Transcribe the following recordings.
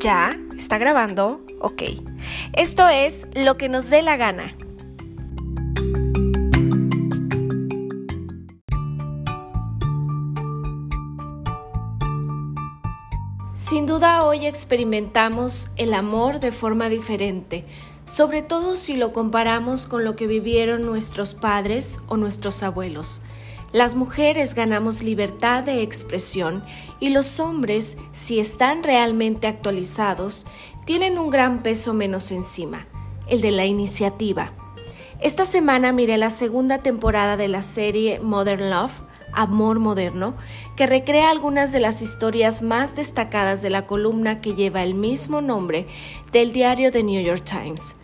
¿Ya? ¿Está grabando? Ok. Esto es lo que nos dé la gana. Sin duda hoy experimentamos el amor de forma diferente, sobre todo si lo comparamos con lo que vivieron nuestros padres o nuestros abuelos. Las mujeres ganamos libertad de expresión y los hombres, si están realmente actualizados, tienen un gran peso menos encima, el de la iniciativa. Esta semana miré la segunda temporada de la serie Modern Love, Amor Moderno, que recrea algunas de las historias más destacadas de la columna que lleva el mismo nombre del diario The New York Times.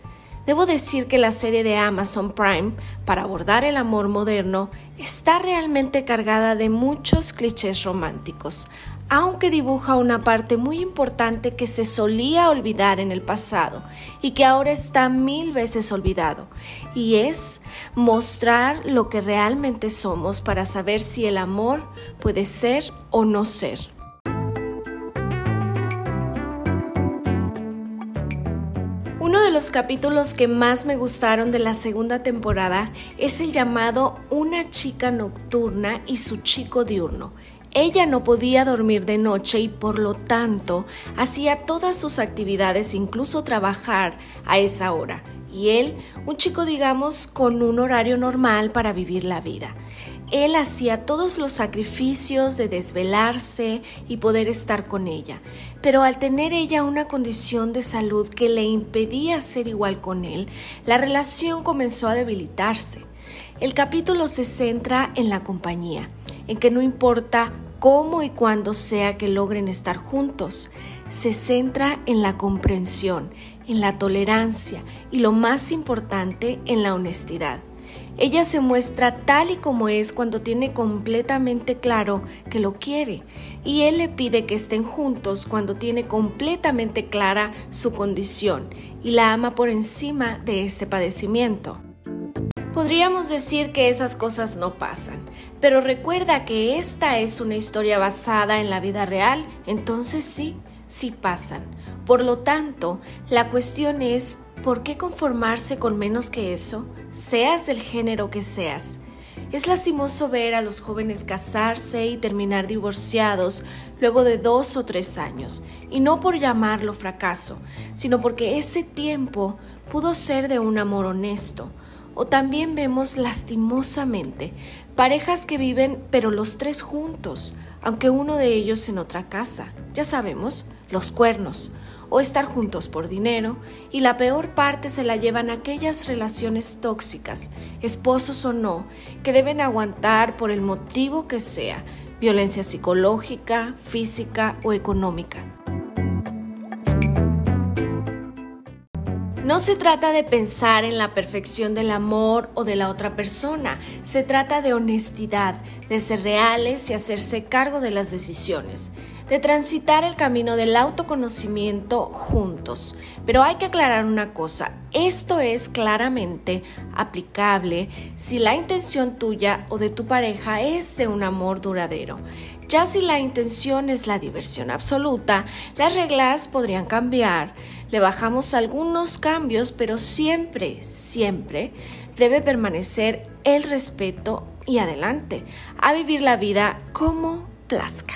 Debo decir que la serie de Amazon Prime, para abordar el amor moderno, está realmente cargada de muchos clichés románticos, aunque dibuja una parte muy importante que se solía olvidar en el pasado y que ahora está mil veces olvidado, y es mostrar lo que realmente somos para saber si el amor puede ser o no ser. Los capítulos que más me gustaron de la segunda temporada es el llamado Una chica nocturna y su chico diurno. Ella no podía dormir de noche y por lo tanto hacía todas sus actividades, incluso trabajar a esa hora. Y él, un chico digamos con un horario normal para vivir la vida. Él hacía todos los sacrificios de desvelarse y poder estar con ella, pero al tener ella una condición de salud que le impedía ser igual con él, la relación comenzó a debilitarse. El capítulo se centra en la compañía, en que no importa cómo y cuándo sea que logren estar juntos, se centra en la comprensión, en la tolerancia y lo más importante, en la honestidad. Ella se muestra tal y como es cuando tiene completamente claro que lo quiere y él le pide que estén juntos cuando tiene completamente clara su condición y la ama por encima de este padecimiento. Podríamos decir que esas cosas no pasan, pero recuerda que esta es una historia basada en la vida real, entonces sí, sí pasan. Por lo tanto, la cuestión es ¿Por qué conformarse con menos que eso, seas del género que seas? Es lastimoso ver a los jóvenes casarse y terminar divorciados luego de dos o tres años, y no por llamarlo fracaso, sino porque ese tiempo pudo ser de un amor honesto. O también vemos lastimosamente parejas que viven pero los tres juntos, aunque uno de ellos en otra casa. Ya sabemos, los cuernos o estar juntos por dinero, y la peor parte se la llevan aquellas relaciones tóxicas, esposos o no, que deben aguantar por el motivo que sea, violencia psicológica, física o económica. No se trata de pensar en la perfección del amor o de la otra persona, se trata de honestidad, de ser reales y hacerse cargo de las decisiones de transitar el camino del autoconocimiento juntos. Pero hay que aclarar una cosa, esto es claramente aplicable si la intención tuya o de tu pareja es de un amor duradero. Ya si la intención es la diversión absoluta, las reglas podrían cambiar. Le bajamos algunos cambios, pero siempre, siempre debe permanecer el respeto y adelante, a vivir la vida como plazca.